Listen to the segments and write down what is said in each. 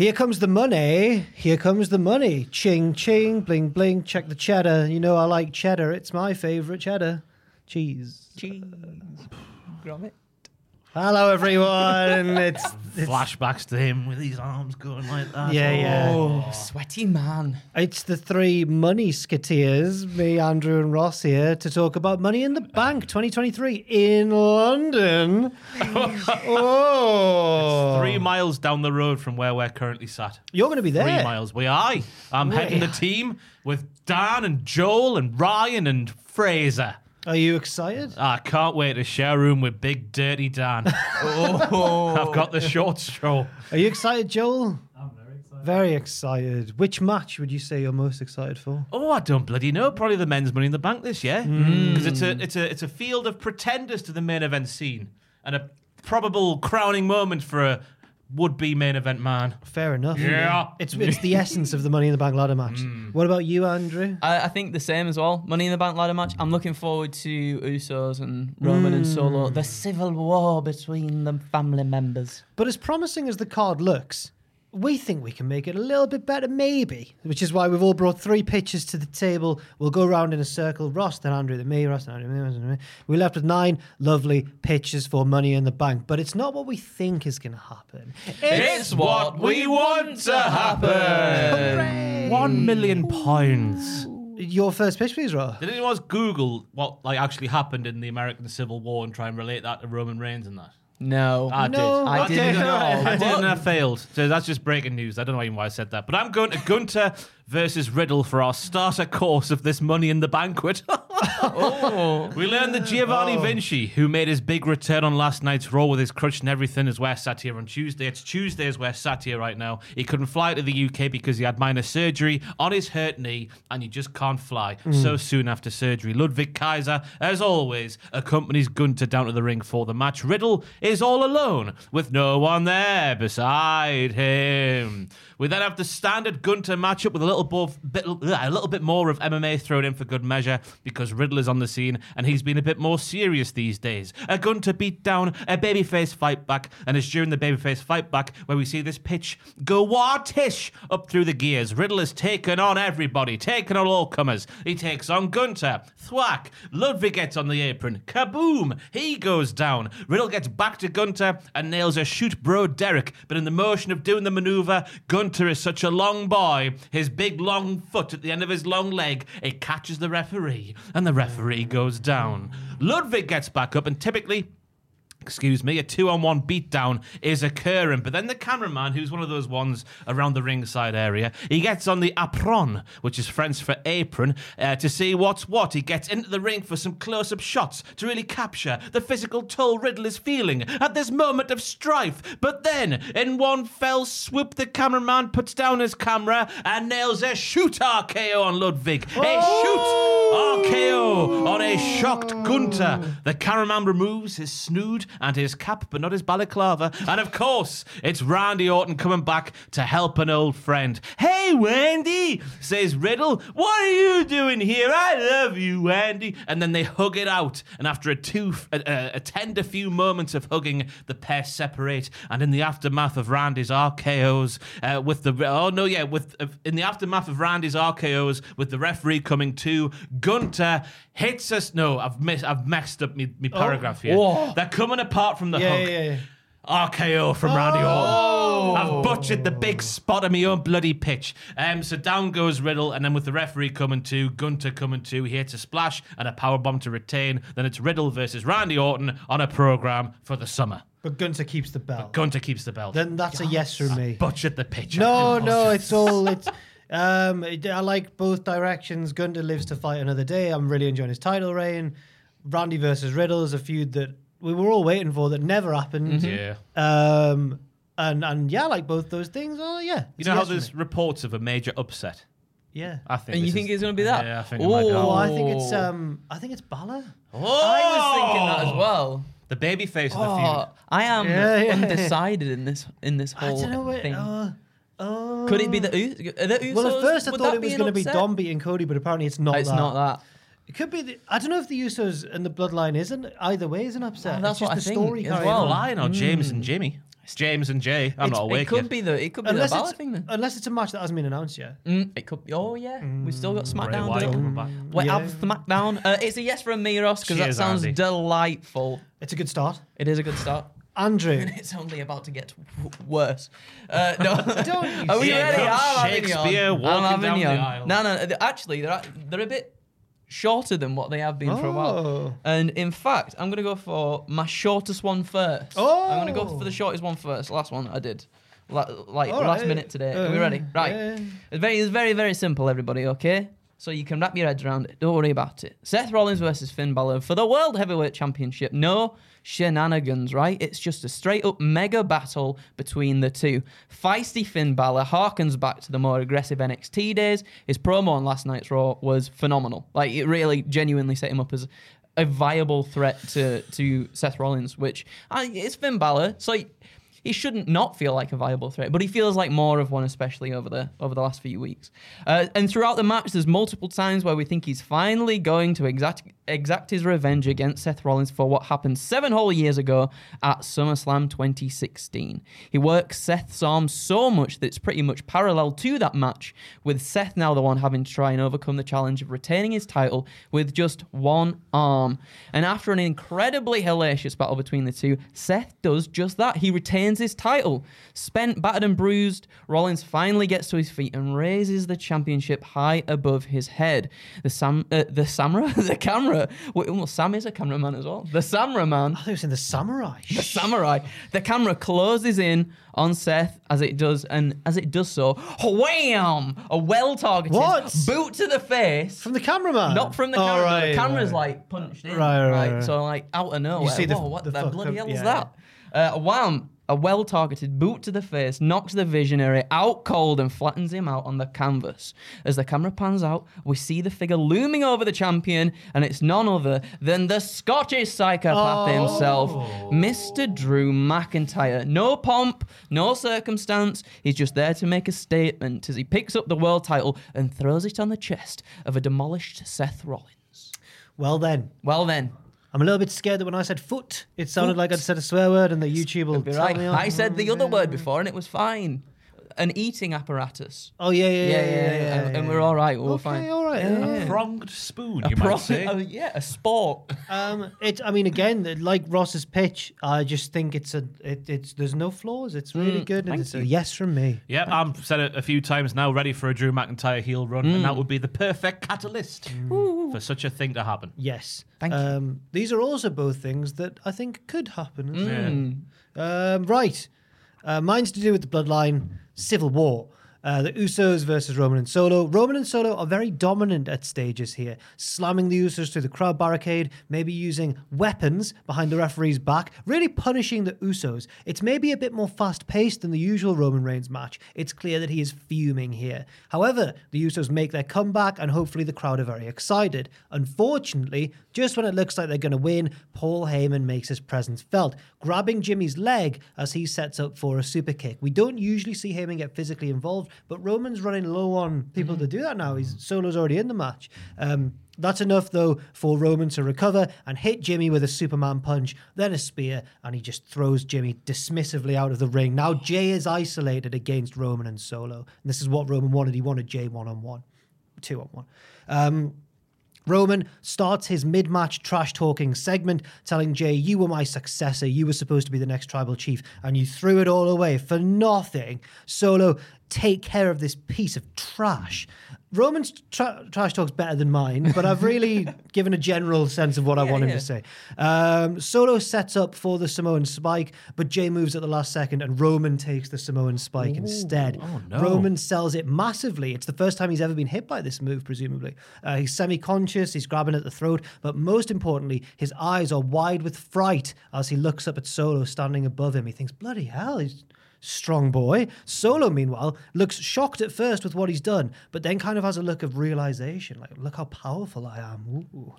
Here comes the money. Here comes the money. Ching, ching, bling, bling. Check the cheddar. You know I like cheddar. It's my favourite cheddar. Cheese. Cheese. Grommet. Hello, everyone. it's, it's Flashbacks to him with his arms going like that. Yeah, yeah. Oh, oh sweaty man. It's the three money skateers, me, Andrew, and Ross here to talk about Money in the Bank 2023 in London. oh, Three miles down the road from where we're currently sat. You're going to be there. Three miles. We are. I'm heading the team with Dan and Joel and Ryan and Fraser. Are you excited? I can't wait to share a room with Big Dirty Dan. Oh, I've got the short straw. Are you excited, Joel? I'm very excited. Very excited. Which match would you say you're most excited for? Oh, I don't bloody know. Probably the men's Money in the Bank this year Mm. because it's a it's a it's a field of pretenders to the main event scene and a probable crowning moment for a would-be main event man. Fair enough. Yeah. It's it's the essence of the Money in the Bank ladder match. Hmm. What about you, Andrew? I, I think the same as well. Money in the Bank ladder match. I'm looking forward to Usos and Roman and Solo. Hmm. The civil war between the family members. But as promising as the card looks, we think we can make it a little bit better, maybe. Which is why we've all brought three pitches to the table. We'll go around in a circle. Ross, then Andrew, then me. Ross, then Andrew, then me, then me. We're left with nine lovely pitches for Money in the Bank. But it's not what we think is going to happen. It's what we want to happen. One million pounds. Your first pitch, please, Ross. Did anyone else Google what like actually happened in the American Civil War and try and relate that to Roman Reigns and that? No. I No, did. I didn't know. I did and I failed. So that's just breaking news. I don't know even why I said that. But I'm going to Gunther versus Riddle for our starter course of this Money in the Banquet. Oh. We learned that Giovanni oh. Vinci, who made his big return on last night's Raw with his crutch and everything, is where sat here on Tuesday. It's Tuesday is where sat here right now. He couldn't fly to the UK because he had minor surgery on his hurt knee, and you just can't fly hmm. so soon after surgery. Ludwig Kaiser, as always, accompanies Gunther down to the ring for the match. Riddle is all alone with no one there beside him. We then have the standard Gunther matchup with a little, bit, bit, a little bit more of MMA thrown in for good measure because Riddle is on the scene and he's been a bit more serious these days. A Gunther beat down, a babyface fight back, and it's during the babyface fight back where we see this pitch go war-tish up through the gears. Riddle has taken on everybody, taken on all comers. He takes on Gunther, thwack. Ludwig gets on the apron, kaboom. He goes down. Riddle gets back to Gunther and nails a shoot bro Derek, but in the motion of doing the maneuver, Gunther is such a long boy. His big long foot at the end of his long leg, it catches the referee, and the referee goes down. Ludwig gets back up, and typically excuse me, a two on one beatdown is occurring. But then the cameraman, who's one of those ones around the ringside area, he gets on the apron, which is French for apron, uh, to see what's what. He gets into the ring for some close up shots to really capture the physical toll Riddle is feeling at this moment of strife. But then, in one fell swoop, the cameraman puts down his camera and nails a shoot RKO on Ludwig. A shoot RKO on a shocked Gunter. The cameraman removes his snood and his cap, but not his balaclava. And of course, it's Randy Orton coming back to help an old friend. Hey, Wendy, says Riddle. What are you doing here? I love you, Wendy. And then they hug it out. And after a two, a, a, a tender few moments of hugging, the pair separate. And in the aftermath of Randy's RKO's, uh, with the oh no, yeah, with uh, in the aftermath of Randy's RKO's, with the referee coming to, Gunther hits us. No, I've missed, I've messed up my, my paragraph here. Whoa. They're coming apart from the Yeah, hug. yeah, yeah. RKO from Randy Orton. I've butchered the big spot of my own bloody pitch. Um, so down goes Riddle, and then with the referee coming to, Gunther coming to, he hits a splash and a power bomb to retain. Then it's Riddle versus Randy Orton on a program for the summer. But Gunther keeps the belt. Gunther keeps the belt. then that's a yes from me. butchered the pitch. No, no, it's all it's. Um, I like both directions. Gunther lives to fight another day. I'm really enjoying his title reign. Randy versus Riddle is a feud that we were all waiting for that never happened. Yeah. Um, and and yeah, like both those things. Oh yeah, You know how there's reports of a major upset? yeah. I think. And you this think is- it's going to be that? Yeah, I think it might be. Oh, Oh, I think it's um, I think it's Balor. I was thinking that as well. The baby face of the Oh, feud. I am Yeah, yeah. undecided in this in this I whole don't know. What, thing. uh, oh. Could it be the, Us- are the Usos? Well, at first I Would thought that it was an going to be upset? Dom beating Cody, but apparently it's not. It's that. not that. It could be. The, I don't know if the Usos and the Bloodline isn't either way is an upset. Oh, that's it's just what I the think story as carrying well. on. Lion or James and Jimmy? It's James and Jey. I'm It's- not awake It could yet. be the it could be Unless the Balor it's, thing then. unless it's a match that hasn't been announced yet. Mm, it could be. Oh yeah, we've still got Bray SmackDown. Wyatt don't we? coming back. We Yeah. have SmackDown. Uh, it's a yes from me, Ross, because that Cheers, sounds Andy. delightful. It's a good start. It is a good start. Andrew, And It's only about to get w- worse. Uh, no, Don't you Are we say ready? that. I'm having Shakespeare you on. walking I'm having down you the on. aisle. No, no. th- Actually, they're act- they're a bit shorter than what they have been for a while. Oh. And in fact, I'm gonna go for my shortest one first. Oh. I'm gonna go Oh. for the shortest one first. Last one I did. La- like All last right. minute today. Are we Uh, ready? Right. yeah. It's very, it's very, very simple, everybody. Okay. So you can wrap your heads around it. Don't worry about it. Seth Rollins versus Finn Balor for the World Heavyweight Championship. No shenanigans, right? It's just a straight up mega battle between the two. Feisty Finn Balor harkens back to the more aggressive NXT days. His promo on last night's Raw was phenomenal. Like it really genuinely set him up as a viable threat to to Seth Rollins, which uh, it's Finn Balor, so he, he shouldn't not feel like a viable threat, but he feels like more of one, especially over the over the last few weeks. Uh, and throughout the match, there's multiple times where we think he's finally going to exact exact his revenge against Seth Rollins for what happened seven whole years ago at SummerSlam 2016. He works Seth's arm so much that it's pretty much parallel to that match, with Seth now the one having to try and overcome the challenge of retaining his title with just one arm. And after an incredibly hellacious battle between the two, Seth does just that. He retains his title. Spent, battered, and bruised, Rollins finally gets to his feet and raises the championship high above his head. The Sam, uh, the Samra, the camera. Wait, well, Sam is a cameraman as well. The Samra man I thought it was in the samurai. the samurai. The camera closes in on Seth as it does, and as it does so, wham! A well targeted What? boot to the face. From the cameraman? not from the Oh, camera. right, the camera's right. like punched in. Right, right, right. So like out of nowhere. see the- Whoa, what the the, bloody hell is yeah, that? Uh, wham! A well targeted boot to the face knocks the visionary out cold and flattens him out on the canvas. As the camera pans out, we see the figure looming over the champion, and it's none other than the Scottish psychopath Oh. himself, Mr. Drew McIntyre. No pomp, no circumstance. He's just there to make a statement as he picks up the world title and throws it on the chest of a demolished Seth Rollins. Well then, Well then, I'm a little bit scared that when I said foot, it sounded like I'd said a swear word, and that YouTube will be right. I said the other word before and it was fine. An eating apparatus. Oh yeah, yeah, yeah, Yeah, yeah, yeah, yeah, and, and yeah. we're all right. We're Okay, fine. all right. Yeah, yeah. yeah. Pronged spoon, A you pro- might say. oh, yeah, a spork. Um, it. I mean, again, like Ross's pitch, I just think it's a. It, it's there's no flaws. It's really good, and thank it's a you. yes from me. Yep, I've said it a few times now, ready for a Drew McIntyre heel run, and that would be the perfect catalyst for such a thing to happen. Yes. Thank you. um, These are also both things that I think could happen. as. Yeah. Um, right. Uh, mine's to do with the bloodline civil war. Uh, the Usos versus Roman and Solo. Roman and Solo are very dominant at stages here, slamming the Usos through the crowd barricade, maybe using weapons behind the referee's back, really punishing the Usos. It's maybe a bit more fast paced than the usual Roman Reigns match. It's clear that he is fuming here. However, the Usos make their comeback, and hopefully the crowd are very excited. Unfortunately, just when it looks like they're going to win, Paul Heyman makes his presence felt, grabbing Jimmy's leg as he sets up for a super kick. We don't usually see Heyman get physically involved, but Roman's running low on people to do that now. He's Solo's already in the match. Um, that's enough though for Roman to recover and hit Jimmy with a Superman punch, then a spear, and he just throws Jimmy dismissively out of the ring. Now Jey is isolated against Roman and Solo. And this is what Roman wanted. He wanted Jey one on one, two on one. Um, Roman starts his mid match trash talking segment, telling Jey, You were my successor. You were supposed to be the next tribal chief, and you threw it all away for nothing. Solo, take care of this piece of trash. Roman's tra- trash talk's better than mine, but I've really given a general sense of what I want him to say. Um, Solo sets up for the Samoan spike, but Jey moves at the last second, and Roman takes the Samoan spike instead. Oh, no. Roman sells it massively. It's the first time he's ever been hit by this move, presumably. Uh, he's semi conscious, he's grabbing at the throat, but most importantly, his eyes are wide with fright as he looks up at Solo standing above him. He thinks, bloody hell, he's strong boy. Solo, meanwhile, looks shocked at first with what he's done, but then kind of has a look of realization like, look how powerful I am. Ooh.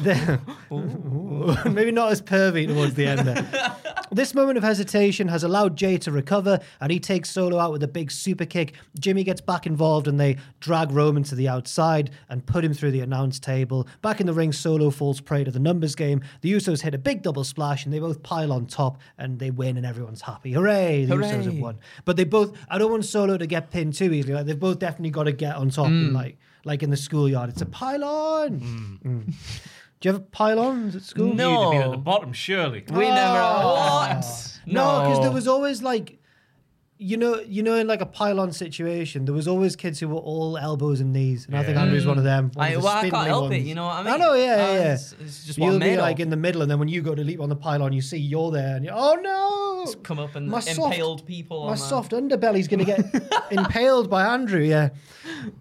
Ooh. Maybe not as pervy towards the end there. This moment of hesitation has allowed Jey to recover, and he takes Solo out with a big super kick. Jimmy gets back involved, and they drag Roman to the outside and put him through the announce table. Back in the ring, Solo falls prey to the numbers game. The Usos hit a big double splash, and they both pile on top, and they win, and everyone's happy. Hooray! The Usos have Hooray. won. But they both, I don't want Solo to get pinned too easily. Like they've both definitely got to get on top, and mm. like like in the schoolyard, it's a pylon. Mm. mm. Do you have pylons at school? No. You'd have been at the bottom, surely. We never. Ah. What? No, because there was always like, you know, you know, in like a pylon situation, there was always kids who were all elbows and knees, and I think Andrew's one of them. one I, of the well, I can't help it. You know what I mean? I know, yeah, Uh, yeah, yeah. It's, it's just what You'll I'm be made like of. in the middle, and then when you go to leap on the pylon, you see you're there, and you're, oh no, come up and my soft- impaled people. my on that. soft underbelly's gonna get impaled by Andrew. Yeah.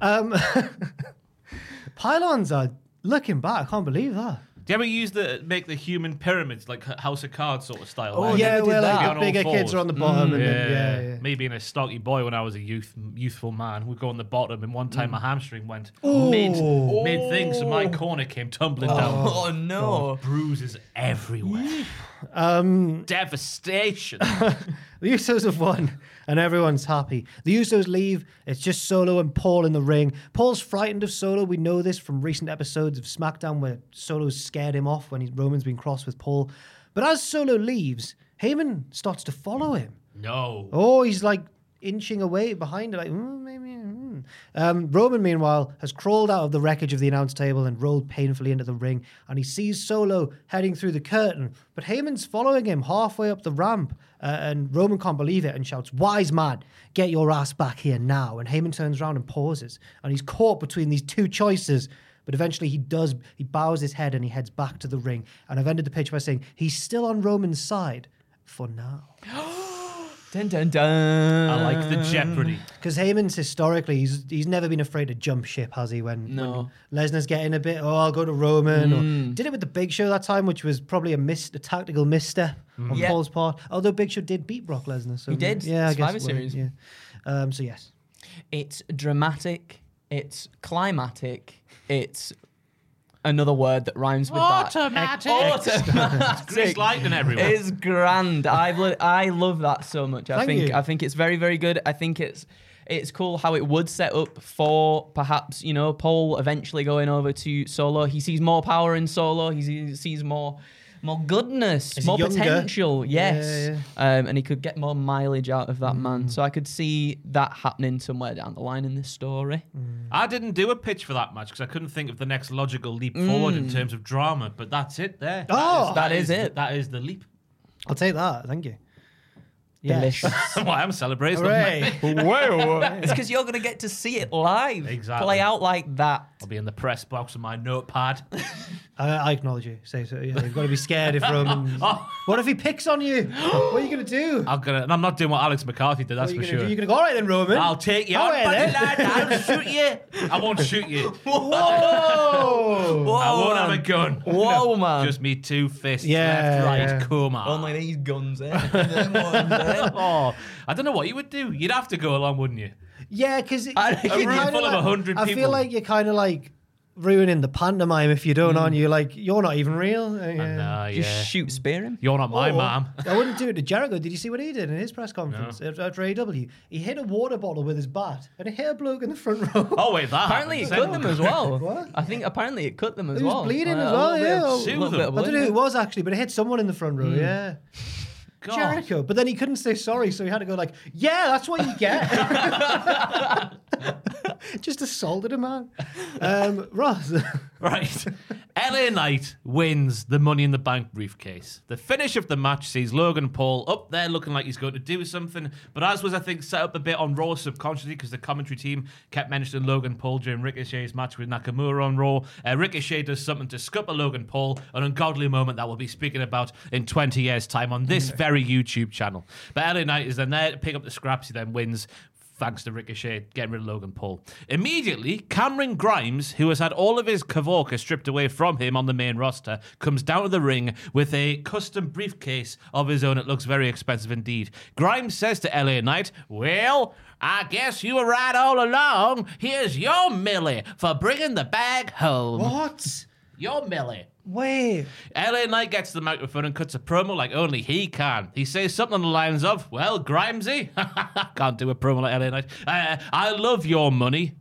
Um, pylons are looking back. I can't believe that. Do you ever use the make the human pyramids like House of Cards sort of style? Oh, where yeah, you- where Maybe like on the all bigger kids are on the bottom, and Yeah, then, yeah, yeah. me being a stocky boy when I was a youth youthful man, would go on the bottom, and one Mm. time my hamstring went Oh. mid mid thing, so my corner came tumbling down. Oh no! Bruises everywhere. Um, Devastation. The Usos have won, and everyone's happy. The Usos leave. It's just Solo and Paul in the ring. Paul's frightened of Solo. We know this from recent episodes of SmackDown where Solo's scared him off when he, Roman's been cross with Paul. But as Solo leaves, Heyman starts to follow him. no. Oh, he's like inching away behind like "Mm, maybe. mm." Um, Roman, meanwhile, has crawled out of the wreckage of the announce table and rolled painfully into the ring, and he sees Solo heading through the curtain. But Heyman's following him halfway up the ramp, uh, and Roman can't believe it and shouts, "Wise man, get your ass back here now!" And Heyman turns around and pauses, and he's caught between these two choices. But eventually he does, he bows his head and he heads back to the ring. And I've ended the pitch by saying he's still on Roman's side for now. Dun, dun, dun. I like the jeopardy. Because Heyman's historically, he's he's never been afraid to jump ship, has he? When, No. when Lesnar's getting a bit, oh, I'll go to Roman. Or did it with the Big Show that time, which was probably a miss, a tactical misstep on Yeah. Paul's part. Although Big Show did beat Brock Lesnar, so He did. Yeah, I guess. Survivor it Series. Yeah. Um, so yes, It's dramatic. It's climatic. It's another word that rhymes with that. Automatic. Automatic. Grease lightning everywhere. It's grand. I lo- I love that so much. I Thank think you. I think it's very very good. I think it's it's cool how it would set up for perhaps you know Paul eventually going over to Solo. He sees more power in Solo. He sees, sees more more goodness, Is more younger? potential. Yes, Yeah, Mm. Um, and he could get more mileage out of that man. So I could see that happening somewhere down the line in this story. I didn't do a pitch for that match because I couldn't think of the next logical leap forward in terms of drama, but that's it there. Oh! That is it. That is the leap. I'll take that. Thank you. Delicious. well, I'm celebrating. Hooray! it's because you're gonna get to see it live, Exactly. play out like that. I'll be in the press box with my notepad. I, I acknowledge you. Say so. Yeah, you've got to be scared if Roman. Oh. What if he picks on you? what are you gonna do? I'm gonna, and I'm not doing what Alex McCarthy did. That's what are for gonna sure. do? You're gonna go all right then, Roman. I'll take you All on, right buddy then. lad. I'll shoot you. I won't shoot you. Whoa! Whoa, I won't have a gun. Whoa, man. Just me two fists, Yeah, left, right, yeah. come on. Only these guns, eh? Them ones, eh? Oh, I don't know what you would do. You'd have to go along, wouldn't you? Yeah, because I- a A room full of 100 I feel people. like you're kind of like ruining the pantomime if you don't, aren't you? Like you're not even real. Uh, yeah. And, Just yeah. shoot, spear him. You're not my Or- mom. I wouldn't do it to Jericho. Did you see what he did in his press conference at after AW? He hit a water bottle with his bat and it hit a bloke in the front row. Oh wait, that Apparently, it cut them as well. What? I think apparently it cut them as He was well. bleeding Uh, as a well, bit yeah. of- Sue bit of I don't know who it was actually, but it hit someone in the front row. Yeah, God. Jericho. But then he couldn't say sorry, so he had to go like, "Yeah, that's what you get." Just assaulted a man. Um, Ross. Right. LA Knight wins the Money in the Bank briefcase. The finish of the match sees Logan Paul up there looking like he's going to do something, but as was, I think, set up a bit on Raw subconsciously because the commentary team kept mentioning Logan Paul during Ricochet's match with Nakamura on Raw. Uh, Ricochet does something to scupper Logan Paul, an ungodly moment that we'll be speaking about in 20 years' time on this very YouTube channel. But LA Knight is then there to pick up the scraps. He then wins thanks to Ricochet getting rid of Logan Paul. Immediately, Cameron Grimes, who has had all of his Kavorka stripped away from him on the main roster, comes down to the ring with a custom briefcase of his own. It looks very expensive indeed. Grimes says to LA Knight, Well, I guess you were right all along. Here's your Millie for bringing the bag home. what? Your Millie. Wait. LA Knight gets the microphone and cuts a promo like only he can. He says something on the lines of, Well, Grimesy, can't do a promo like LA Knight. Uh, I love your money.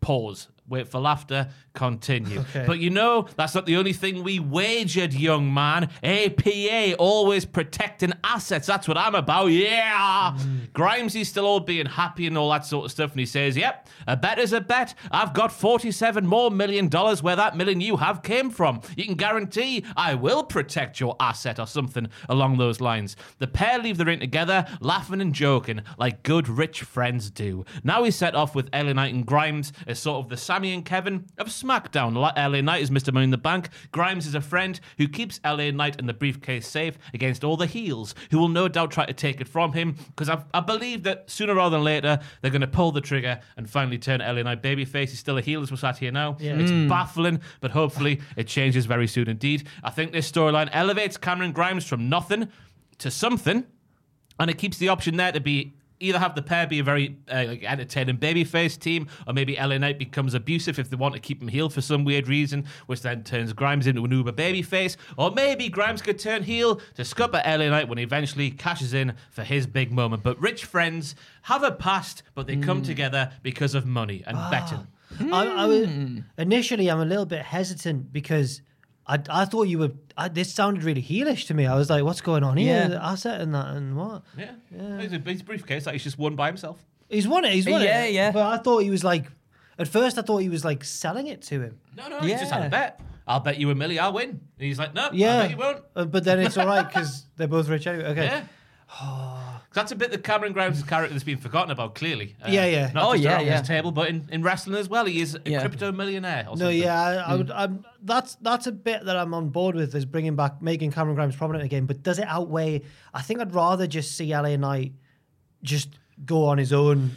Pause. Wait for laughter. Continue. Okay. But you know, that's not the only thing we wagered, young man. APA, always protecting assets. That's what I'm about. Yeah. Mm. grimes Grimesy's still all being happy and all that sort of stuff. And he says, Yep, a bet is a bet. I've got 47 more million dollars where that million you have came from. You can guarantee I will protect your asset or something along those lines. The pair leave the ring together, laughing and joking like good rich friends do. Now he's set off with Knight and Grimes as sort of the Sami and Kevin of SmackDown. Like LA Knight is Mr. Money in the Bank. Grimes is a friend who keeps LA Knight and the briefcase safe against all the heels who will no doubt try to take it from him because I, I believe that sooner rather than later they're going to pull the trigger and finally turn LA Knight babyface. He's still a heel as we're sat here now. Yeah. It's hmm. baffling, but hopefully it changes very soon indeed. I think this storyline elevates Cameron Grimes from nothing to something and it keeps the option there to be either have the pair be a very uh, like entertaining babyface team, or maybe LA Knight becomes abusive if they want to keep him heel for some weird reason, which then turns Grimes into an uber babyface, or maybe Grimes could turn heel to scupper LA Knight when he eventually cashes in for his big moment. But rich friends have a past, but they come together because of money and betting. I, I was, Hmm. initially, I'm a little bit hesitant because I, I thought you were. I, this sounded really heelish to me. I was like, "What's going on here? Yeah. The asset and that and what?" Yeah, It's a big briefcase that he's just won by himself. He's won it. He's won Yeah, it. yeah. Yeah. But I thought he was like. At first, I thought he was like selling it to him. No, no, he just had a bet. I'll bet you a milli, I'll win. And he's like, no, I Yeah, bet you won't. Uh, but then it's all right because they're both rich anyway. Okay. Yeah. 'Cause That's a bit that Cameron Grimes' character has been forgotten about, clearly. Uh, Yeah, yeah. Not Oh, just yeah, around yeah. this table, but in, in wrestling as well. He is a Yeah. crypto millionaire. Or No, something. yeah, I, Hmm. I would. I'm, that's that's a bit that I'm on board with is bringing back making Cameron Grimes prominent again. But does it outweigh? I think I'd rather just see LA Knight just go on his own,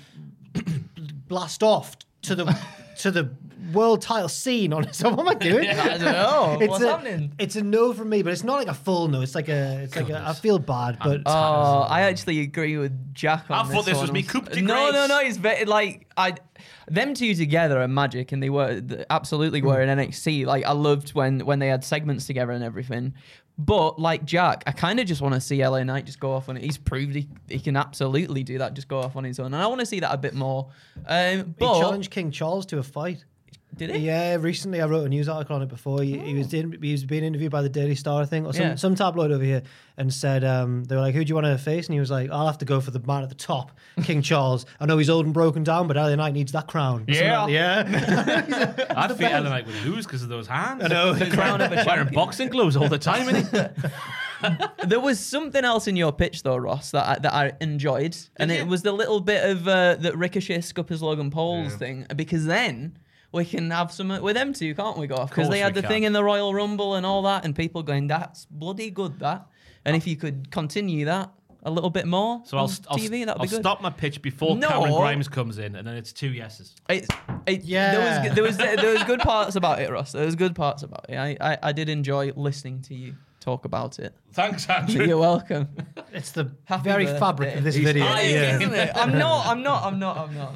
blast off to the to the world title scene on his own. What am I doing? I don't know. It's What's a, happening? It's a no from me, but it's not like a full no. It's like a. It's like a. I feel bad, but Oh, I actually agree with Jack on I thought this one. was me coup de No, no, grace. no. It's very, like I, them two together are magic, and they were th- absolutely were in NXT. Like I loved when when they had segments together and everything. But like Jack, I kind of just want to see LA Knight just go off on it. He's proved he, he can absolutely do that, just go off on his own, and I want to see that a bit more. Um, he but challenged King Charles to a fight. Did he? Yeah, recently I wrote a news article on it before. He, he was in, he was being interviewed by the Daily Star, I think, or some, Yeah. some tabloid over here, and said um, they were like, "Who do you want to face?" And he was like, "I'll have to go for the man at the top, King Charles. I know he's old and broken down, but LA Knight needs that crown." Yeah. like- yeah. I'd feel LA Knight would lose because of those hands. I know. The crown of a Wearing boxing gloves all the time, innit? There was something else in your pitch though, Ross, that I, that I enjoyed, and you? it was the little bit of uh, that Ricochet scuppers Logan Paul's thing, because then we can have some with them too, can't we, Goff? Because they had the can. thing in the Royal Rumble and all that, and people going, "That's bloody good, that." And if you could continue that a little bit more So I'll, on st- I'll, st- that'd I'll good. stop my pitch before No. Cameron Grimes comes in, and then it's two yeses. It's, it, Yeah. There was there was there was good parts about it, Ross. There was good parts about it. I, I, I did enjoy listening to you talk about it. Thanks, Andrew. You're welcome. It's the Happy very birthday. fabric of this He's video. lying, Yeah. Isn't it? I'm not. I'm not. I'm not. I'm not.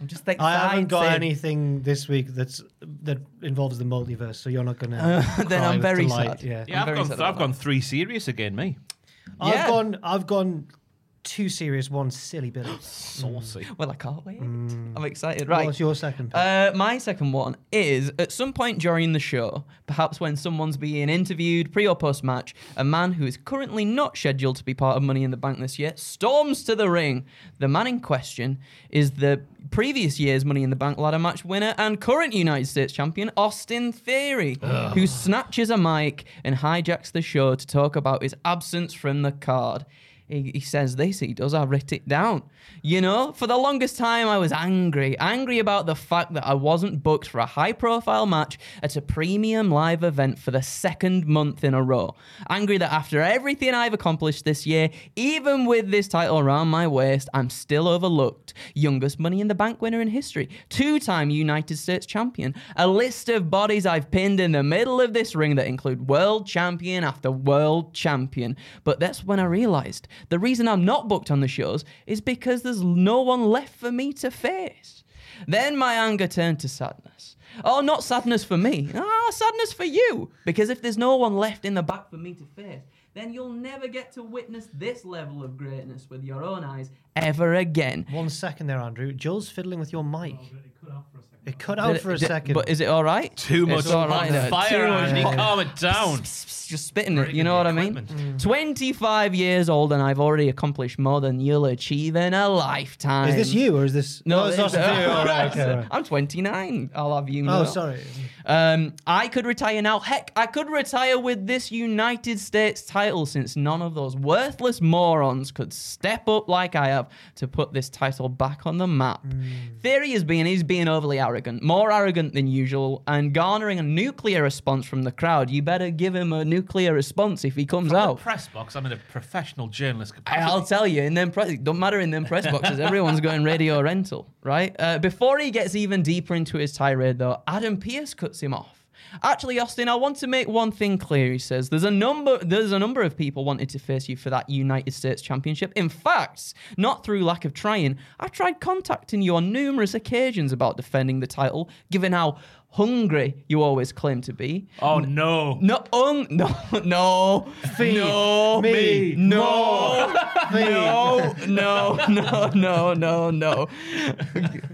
I'm just excited. I haven't got anything this week that's that involves the multiverse, so you're not gonna. Uh, then cry I'm with very delight, sad. Yeah. Yeah, I've very gone, sad I've gone three serious again, me. I've Yeah. gone. I've gone two serious, one silly Billy. Saucy. Well, I can't wait. I'm excited. Right. What's your second pick? Uh, my second one is at some point during the show, perhaps when someone's being interviewed pre or post match, a man who is currently not scheduled to be part of Money in the Bank this year storms to the ring. The man in question is the previous year's Money in the Bank ladder match winner and current United States champion, Austin Theory, who snatches a mic and hijacks the show to talk about his absence from the card. He, he says this, he does, I writ it down. You know, for the longest time, I was angry. Angry about the fact that I wasn't booked for a high profile match at a premium live event for the second month in a row. Angry that after everything I've accomplished this year, even with this title around my waist, I'm still overlooked. Youngest Money in the Bank winner in history, two time United States champion, a list of bodies I've pinned in the middle of this ring that include world champion after world champion. But that's when I realized the reason I'm not booked on the shows is because there's no one left for me to face. Then my anger turned to sadness. Oh, not sadness for me. Ah, sadness for you. Because if there's no one left in the back for me to face, then you'll never get to witness this level of greatness with your own eyes ever again. One second there, Andrew. Joel's fiddling with your mic. It cut out for a Did- second. But is it all right? Too much It's all right there. fire, Too much Andy. hot- Calm it down. Just spitting it, you know the what I mean? equipment. Mm. 25 years old and I've already accomplished more than you'll achieve in a lifetime. is this you or is this? No, it's it's- Austin Theory. All right, okay, all right. I'm 29. I'll have you oh, know. Oh, sorry. Um, I could retire now. Heck, I could retire with this United States title since none of those worthless morons could step up like I have to put this title back on the map. Theory is being he's being overly arrogant, more arrogant than usual, and garnering a nuclear response from the crowd. You better give him a nuclear response if he comes From the out. press box, I'm in a professional journalist capacity. I'll tell you, in them press, don't matter in them press boxes. Everyone's going radio rental, right? Uh, before he gets even deeper into his tirade, though, Adam Pearce cuts him off. Actually, Austin, I want to make one thing clear. He says there's a number there's a number of people wanted to face you for that United States Championship. In fact, not through lack of trying. I've tried contacting you on numerous occasions about defending the title, given how hungry you always claim to be. Oh, no. No, un, no, no, Feed no, me no, no, no, no, no, no, no,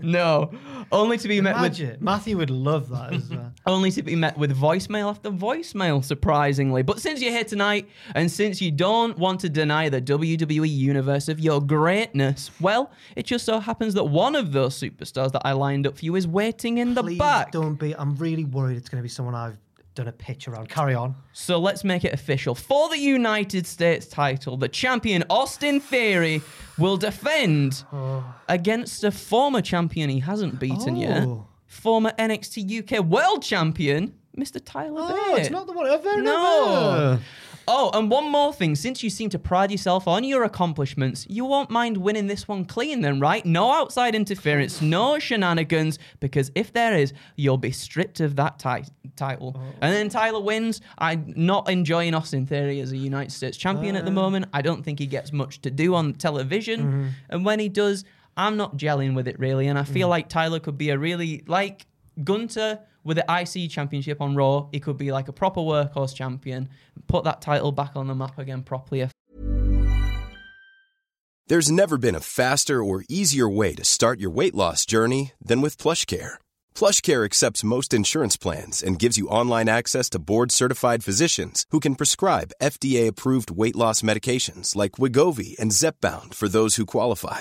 no. Only to be met with. Matthew would love that as well. only to be met with voicemail after voicemail, surprisingly. But since you're here tonight, and since you don't want to deny the WWE universe of your greatness, well, it just so happens that one of those superstars that I lined up for you is waiting in the Please back. don't be. I'm really worried it's going to be someone I've done a pitch around. Carry on. So let's make it official. For the United States title, the champion Austin Theory will defend oh. against a former champion he hasn't beaten yet. Oh. Former NXT UK World Champion, Mr. Tyler Oh, Bate. it's not the one. Oh, very No. Oh, and one more thing. Since you seem to pride yourself on your accomplishments, you won't mind winning this one clean, then, right? No outside interference, no shenanigans, because if there is, you'll be stripped of that ti- title. Oh. And then Tyler wins. I'm not enjoying Austin Theory as a United States champion at the uh. moment. I don't think he gets much to do on television. Mm-hmm. And when he does, I'm not gelling with it really. And I feel mm-hmm. like Tyler could be a really, like Gunther with the IC championship on Raw, he could be like a proper workhorse champion, put that title back on the map again properly. There's never been a faster or easier way to start your weight loss journey than with PlushCare. PlushCare accepts most insurance plans and gives you online access to board-certified physicians who can prescribe FDA-approved weight loss medications like Wegovy and Zepbound for those who qualify.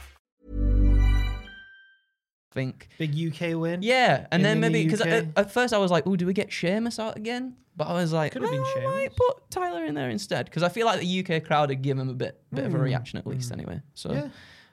Think. Big UK win. Yeah, and In then the maybe because UK? at, at first I was like, "Oh, do we get Seamus out again?" But I was like, Could have been "Well, I might put Tyler in there instead because I feel like the UK crowd would give him a bit, bit of a reaction at least, anyway. So Hmm. Yeah.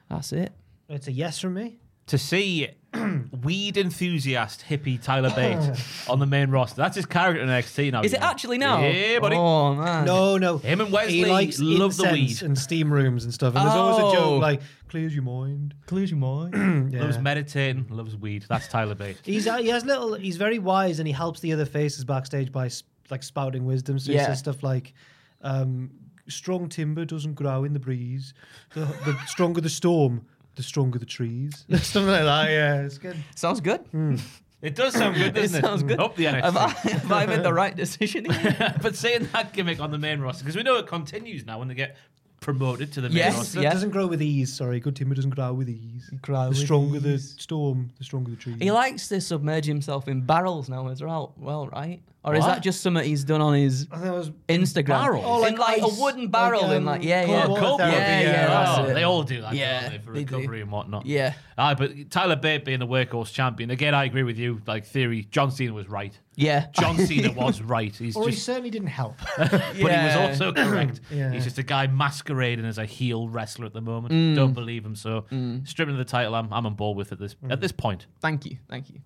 that's it. It's a yes from me. To see weed enthusiast hippie Tyler Bate on the main roster. That's his character in NXT now. Is it know. actually now? Yeah, buddy. Oh man. No, no. Him and Wesley he likes love the weed. and steam rooms and stuff. And there's always a Oh. joke like, clears your mind. Close your mind. Yeah. Loves meditating, loves weed. That's Tyler Bate. He's uh, he has little. He's very wise, and he helps the other faces backstage by s- like spouting wisdom. So he says stuff like, um, "Strong timber doesn't grow in the breeze. The, the stronger the storm, the stronger the trees." Something like that. Yeah, it's good. Sounds good. Hmm. It does sound good, It doesn't it? sounds good. Up the NXT. Have I, have I made the right decision? here? but saying that gimmick on the main roster, because we know it continues now when they get promoted to the main Yes, roster. It yeah. doesn't grow with ease. Sorry, good timber doesn't grow with ease. Grow the with stronger the ease. storm, the stronger the trees. he likes to submerge himself in barrels now as well, well right? Or is What? that just something he's done on his I think it was Instagram? barrels? Oh, in like like ice, a wooden like, barrel in um, like yeah, cold yeah, water Cold therapy, yeah, yeah. yeah, that's Oh, it. they all do that, Yeah, don't they, for they do. recovery and whatnot. Yeah. Aye, but Tyler Bate being the workhorse champion, again, I agree with you. Like, theory, John Cena was right. Yeah. John Cena was right. He's or he just, certainly didn't help. but he was Yeah. also correct. Yeah. He's just a guy masquerading as a heel wrestler at the moment. Mm. Don't believe him. So, stripping of the title, I'm, I'm on board with at this at this point. Thank you, thank you.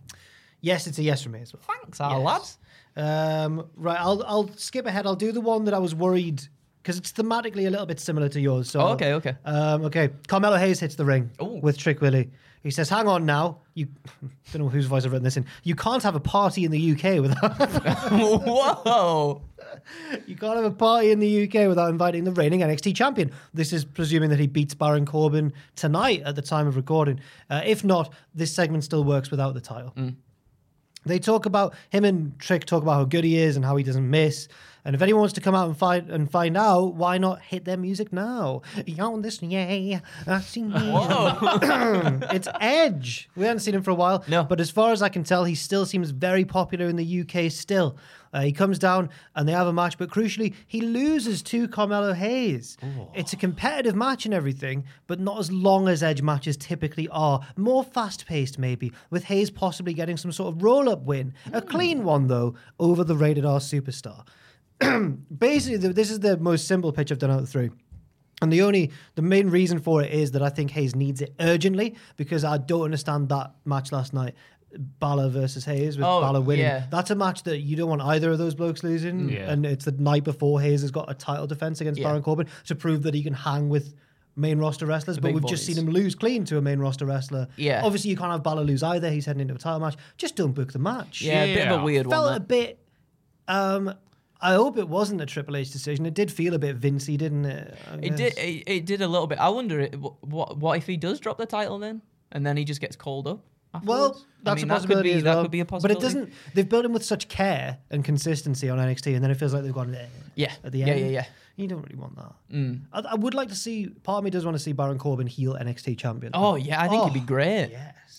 yes, it's a yes from me as well. Thanks, our lads. Um, right, I'll I'll skip ahead. I'll do the one that I was worried because it's thematically a little bit similar to yours. So Oh, okay, okay. Um, okay. Carmelo Hayes hits the ring Ooh. with Trick Willie. He says, "Hang on now, you don't know whose voice I've written this in. You can't have a party in the UK without Whoa. you can't have a party in the UK without inviting the reigning NXT champion. This is presuming that he beats Baron Corbin tonight at the time of recording. Uh, if not, this segment still works without the title." They talk about him and Trick talk about how good he is and how he doesn't miss. And if anyone wants to come out and find and find out, why not hit their music now? Yo, this yay, it's Edge. We haven't seen him for a while. No. But as far as I can tell, he still seems very popular in the UK still. Uh, he comes down and they have a match, but crucially, he loses to Carmelo Hayes. It's a competitive match and everything, but not as long as Edge matches typically are. More fast paced, maybe, with Hayes possibly getting some sort of roll up win. A clean one, though, over the rated R superstar. Basically, this is the most simple pitch I've done out of the three. And the only, the main reason for it is that I think Hayes needs it urgently because I don't understand that match last night. Balor versus Hayes with Oh, Balor winning. yeah. That's a match that you don't want either of those blokes losing. Yeah. And it's the night before Hayes has got a title defense against Yeah. Baron Corbin to prove that he can hang with main roster wrestlers. but we've just seen him lose clean to a main roster wrestler. Yeah. Obviously, you can't have Balor lose either. He's heading into a title match. Just don't book the match. Yeah, a bit of a weird Felt one. a bit. Um, I hope it wasn't a Triple H decision. It did feel a bit Vincey, didn't it? I It did. It, it did a little bit. I wonder it, what what if he does drop the title then, and then he just gets called up. Well, that's I mean, a possibility That could be, as that could be a possibility. But it doesn't. They've built him with such care and consistency on NXT, and then it feels like they've gone eh, Yeah. at the end. yeah, yeah. Yeah. You don't really want that. Mm. I, I would like to see. Part of me does want to see Baron Corbin heel NXT champion. Oh yeah, I think he'd be Oh, great.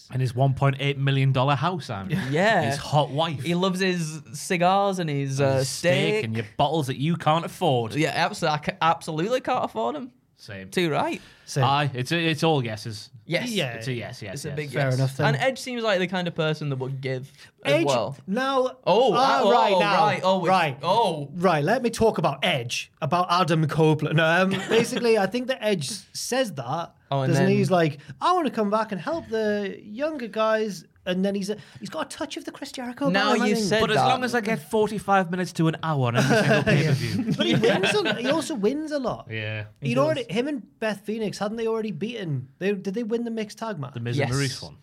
Yes. And his $1.8 million house, Sam. Yeah. His hot wife. He loves his cigars and his uh, His steak. and your bottles that you can't afford. Yeah, absolutely. I ca- absolutely can't afford them. Same. Too right. So, Aye, it's, a, it's all guesses. Yes. Yeah. It's a yes, yes, It's yes. a big Fair yes. enough then. And Edge seems like the kind of person that would give as Edge well. now. Oh, ah, oh, right oh, now, right. Oh, we- right. Oh, Right, let me talk about Edge, about Adam Copeland. Um, basically, I think that Edge says that, Oh, and doesn't he? then- He's like, I want to come back and help the younger guys, and then he's a, he's got a touch of the Chris Jericho. Now about him, I you think. said But as that. long as I get 45 minutes to an hour on every single pay per view. but he wins. A, he also wins a lot. yeah. He'd already him and Beth Phoenix hadn't they already beaten? They did they win the mixed tag match? The Miz Yes. and Maryse one.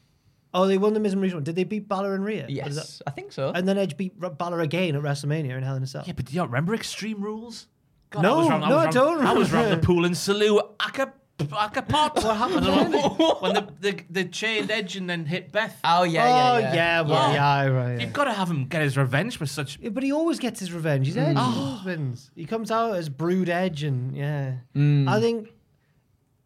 oh, they won the Miz and Maryse one. Did they beat Balor and Rhea? Or yes, that- I think so. and then Edge beat R- Balor again at WrestleMania in Hell in a Cell. Yeah, but do you remember Extreme Rules? God, No, I was round, no, I, I don't I was round the pool in Salou a like a pot. What happened? when the, the the chained Edge and then hit Beth. Oh yeah, oh yeah, yeah. yeah, well, yeah, right. yeah. You've got to have him get his revenge for such. Yeah, but he always gets his revenge. He's Edge. He always wins. He comes out as Brood Edge, and yeah, I think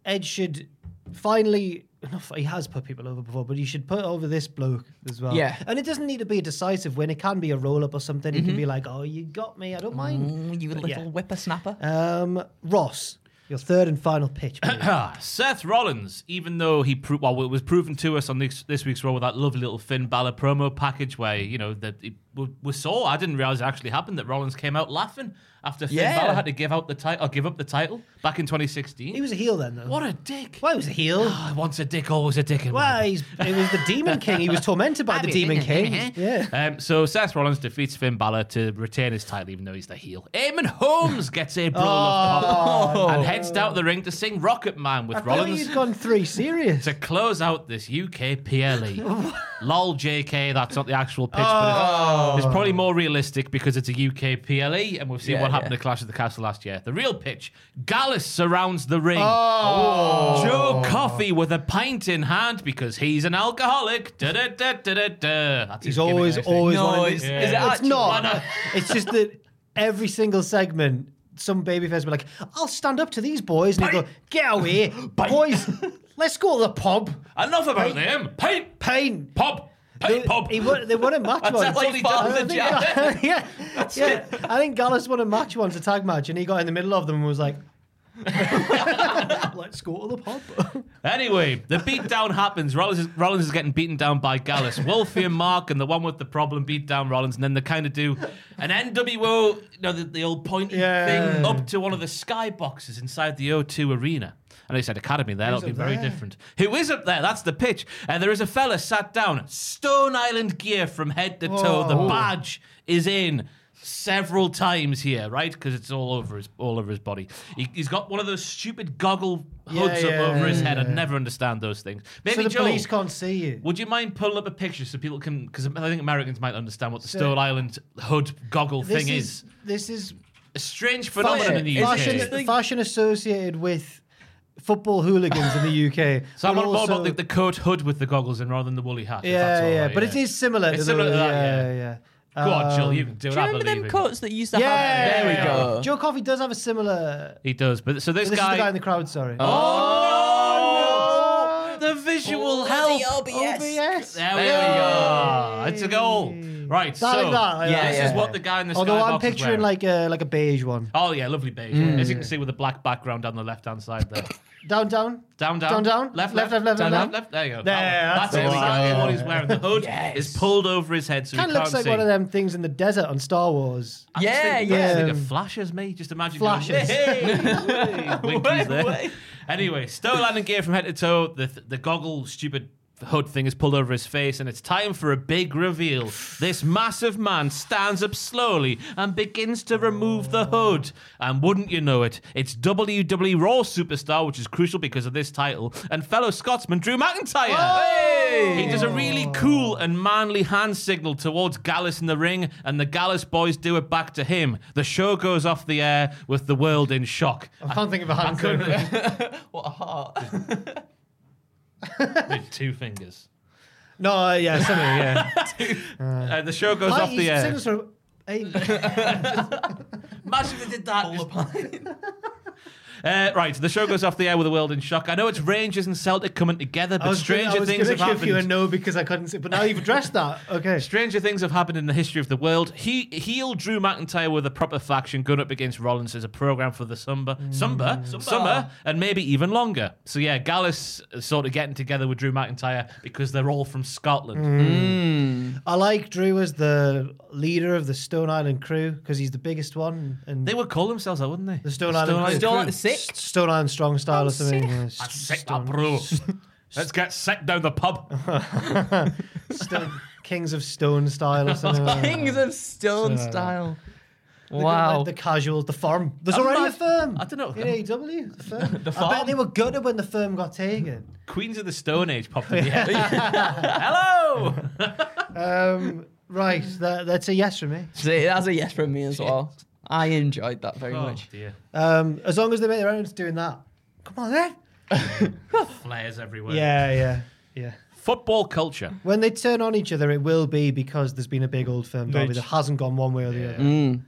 Edge should finally. not f- He has put people over before, but he should put over this bloke as well. Yeah. and it doesn't need to be a decisive win. It can be a roll up or something. He can be like, "Oh, you got me. I don't mind." Mm, you But little yeah. whippersnapper. Um, Ross, your third and final pitch. Ah, Seth Rollins, even though he pro- well, it was proven to us on this, this week's Raw with that lovely little Finn Balor promo package where you know that it, we, we saw. I didn't realize it actually happened that Rollins came out laughing after Finn Yeah. Balor had to give out the title or give up the title back in 2016. he was a heel then, though. what a dick! Why was a heel? Ah, once a dick, always a dick. in my Well, he's, it was the Demon King. He was tormented by the Demon King. Yeah. Um, so Seth Rollins defeats Finn Balor to retain his title, even though he's the heel. Eamonn Holmes gets a brawl of pop and heads down the ring to sing Rocket Man with I thought Rollins you'd gone three serious. to close out this UK PLE. Lol, JK, that's not the actual pitch, but it's, oh. it's probably more realistic because it's a UK PLE, and we've seen Yeah, what happened yeah. at Clash of the Castle last year. The real pitch Gallus surrounds the ring. Oh. Joe Coffey with a pint in hand because he's an alcoholic. Da da da da da da. That's his He's always, gimmick, I think. always No, wanted is- to- is it It's actually- not. It's just that every single segment, some babyface be like, "I'll stand up to these boys," and he'd go, "Get away, boys! Let's go to the pub." Enough about them. Pint, Pain. pub, They, pint, pub. he won, they won a match That's once. all he I does, think- the yeah, yeah. I think Gallus won a match once, a tag match, and he got in the middle of them and was like, "Let's go to the pub." Anyway, the beatdown happens. Rollins is, Rollins is getting beaten down by Gallus. Wolfie and Mark and the one with the problem beat down Rollins, and then they kind of do an NWO, you know, the, the old pointy Yeah. thing up to one of the sky boxes inside the O2 arena. And they said Academy there, that'll be up very there? different. Who is up there? That's the pitch. And there is a fella sat down, Stone Island gear from head to toe. The badge is in several times here, right? Because it's all over his all over his body. He, he's got one of those stupid goggle hoods Yeah, up yeah, over his yeah, head. yeah. I'd never understand those things. Maybe so the Joe, police can't see you. would you mind pulling up a picture so people can? Because I think Americans might understand what the Stone Island hood goggle thing is, is. this is A strange phenomenon Fashion- in the UK. fashion, fashion associated with football hooligans in the UK. so I'm but on more also- about the, the coat hood with the goggles in rather than the woolly hat. if yeah, that's all yeah, right, but it is similar. It's to similar the, to that, yeah, yeah. yeah. Go on, Jill, Um, you can do it. Do you I remember believe them in coats that used to Yeah, have? There we yeah, go. Joe Coffey does have a similar. He does, but so this This guy. is the guy in the crowd. Sorry. oh no! The visual help. OBS. OBS. There we go. It's a goal. Right. That so like that. like Yeah, that. this yeah. is what the guy in the Although skybox I'm is picturing wearing. like a like a beige one. Oh yeah, lovely beige. As you can see with the black background down the left hand side there. Down, down. Down, down, Down, down. left, Left, left, left, left, down, left, left, left. There you go. There, that's that's the one. exactly Yeah. what he's wearing. The hood Yes. is pulled over his head, so Kind he of can't looks like see. one of them things in the desert on Star Wars. I just Yeah, think, yeah. I just think Um, flashes, me. Just imagine Flashes. Going, hey, hey, winkies there. Way, way. Anyway, Stone Island gear from head to toe. The the goggle stupid hood thing is pulled over his face, and it's time for a big reveal. This massive man stands up slowly and begins to remove the hood. And wouldn't you know it, it's WWE Raw superstar, which is crucial because of this title, and fellow Scotsman Drew McIntyre. He does a really cool and manly hand signal towards Gallus in the ring, and the Gallus boys do it back to him. The show goes off the air with the world in shock. I can't think of a hand. signal. What a heart. with two fingers. No, uh, yeah, something. Yeah. Uh, the show goes Hi, off the he air. signals for- Hey, Imagine if they did that. Uh, right, the show goes off the air with the world in shock. I know it's Rangers and Celtic coming together, I but was stranger gonna, I was things have gonna give you a happened. no because I couldn't see, but now you've addressed that. Okay. Stranger things have happened in the history of the world. He heel Drew McIntyre with a proper faction going up against Rollins as a program for the summer, summer, mm. summer, and maybe even longer. So yeah, Gallus uh, sort of getting together with Drew McIntyre because they're all from Scotland. Mm. Mm. I like Drew as the leader of the Stone Island crew because he's the biggest one, and They would call themselves that, wouldn't they? the Stone Island, crew. Still like the sick. S- Stone Island strong style or something. sick. yeah, That's s- sick, Stone- bro. Let's get sick down the pub. Stone- Kings of Stone style or something. like. Kings of Stone So- style. They Wow. like, the casuals, the firm. There's I'm already not- a firm. I don't know. In AEW, the firm. The I bet they were gutted when the firm got taken. Queens of the Stone Age popped in the head. Hello. Um, right, that, that's a yes from me. See, that's a yes from me as well. I enjoyed that very Oh much. dear. Um, as long as they make their own doing that. Come on then. Flares everywhere. Yeah, yeah, yeah. Football culture. When they turn on each other, it will be because there's been a big old firm derby that hasn't gone one way or the other. Mm.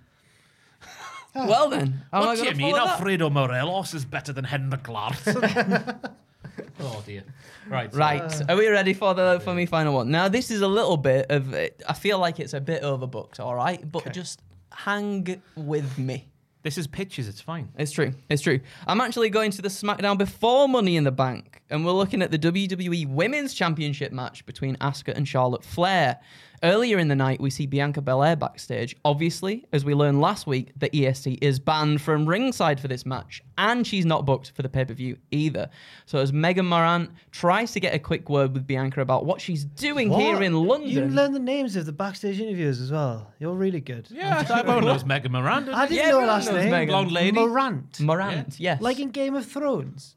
Well then, how am I What do gonna you mean? follow that? Alfredo Morelos is better than Henrik Larsson. oh dear. Right. so- Right, are we ready for the for me final one? Now this is a little bit of I feel like it's a bit overbooked, all right, but just hang with me. This is pitches. It's fine. It's true. It's true. I'm actually going to the SmackDown before Money in the Bank, and we're looking at the WWE Women's Championship match between Asuka and Charlotte Flair. Earlier in the night, we see Bianca Belair backstage. Obviously, as we learned last week, the EST is banned from ringside for this match, and she's not booked for the pay per view either. So, as Megan Morant tries to get a quick word with Bianca about what she's doing here in London. You London, learn the names of the backstage interviews as well. You're really good. Yeah, everyone knows Mega Miranda. I didn't Yeah, know her last knows name. Megan. Blonde lady. Morant. Morant, yes, Like in Game of Thrones.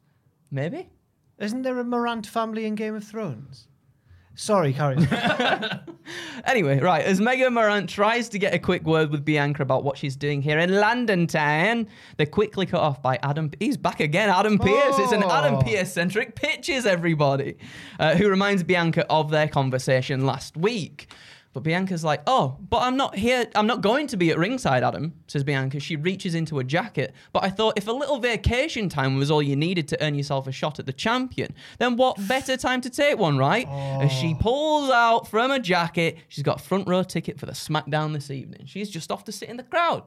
maybe. Isn't there a Morant family in Game of Thrones? Sorry, carry on. Anyway, right, as Megan Morant tries to get a quick word with Bianca about what she's doing here in London Town, they're quickly cut off by Adam. He's back again, Adam Pearce. It's an Adam Oh. Pearce centric pitches, everybody, uh, who reminds Bianca of their conversation last week. But Bianca's like, oh, but I'm not here. I'm not going to be at ringside, Adam, says Bianca. She reaches into a jacket. But I thought if a little vacation time was all you needed to earn yourself a shot at the champion, then what better time to take one, right? As she oh. pulls out from a jacket, she's got a front row ticket for the SmackDown this evening. She's just off to sit in the crowd.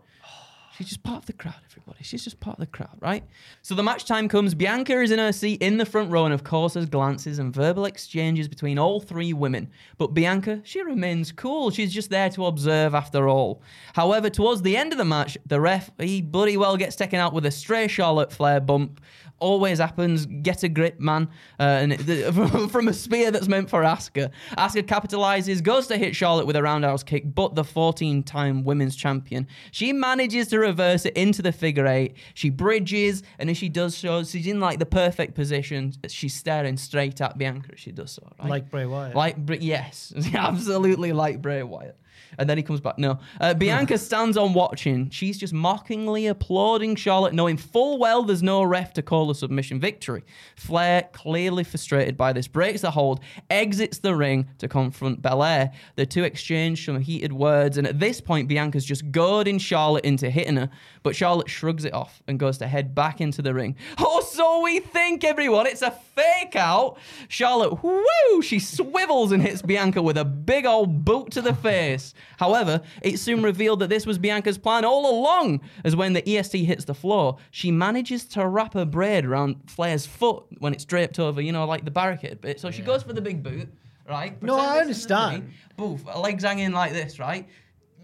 She's just part of the crowd, everybody. She's just part of the crowd, right? So the match time comes. Bianca is in her seat in the front row, and of course, there's glances and verbal exchanges between all three women. But Bianca, she remains cool. She's just there to observe after all. However, towards the end of the match, the ref, he bloody well gets taken out with a stray Charlotte Flair bump. Always happens. Get a grip, man. Uh, and it, from, a spear that's meant for Asuka. Asuka capitalizes, goes to hit Charlotte with a roundhouse kick, but the 14-time women's champion, she manages to reverse it into the figure eight. She bridges, and as she does so, she's in like the perfect position. She's staring straight at Bianca as she does so. Right? like Bray Wyatt. Like, yes, absolutely like Bray Wyatt. And then he comes back. No. Uh, Bianca stands on watching. She's just mockingly applauding Charlotte, knowing full well there's no ref to call a submission victory. Flair, clearly frustrated by this, breaks the hold, exits the ring to confront Belair. The two exchange some heated words, and at this point, Bianca's just goading Charlotte into hitting her, but Charlotte shrugs it off and goes to head back into the ring. Oh, so we think, everyone. It's a fake out. Charlotte, woo, she swivels and hits Bianca with a big old boot to the face. However, it soon revealed that this was Bianca's plan all along, as when the EST hits the floor, she manages to wrap her braid around Flair's foot when it's draped over, you know, like the barricade bit. So she goes for the big boot, right? No, I this is the understand. ring. Boof, her legs hanging like this, right?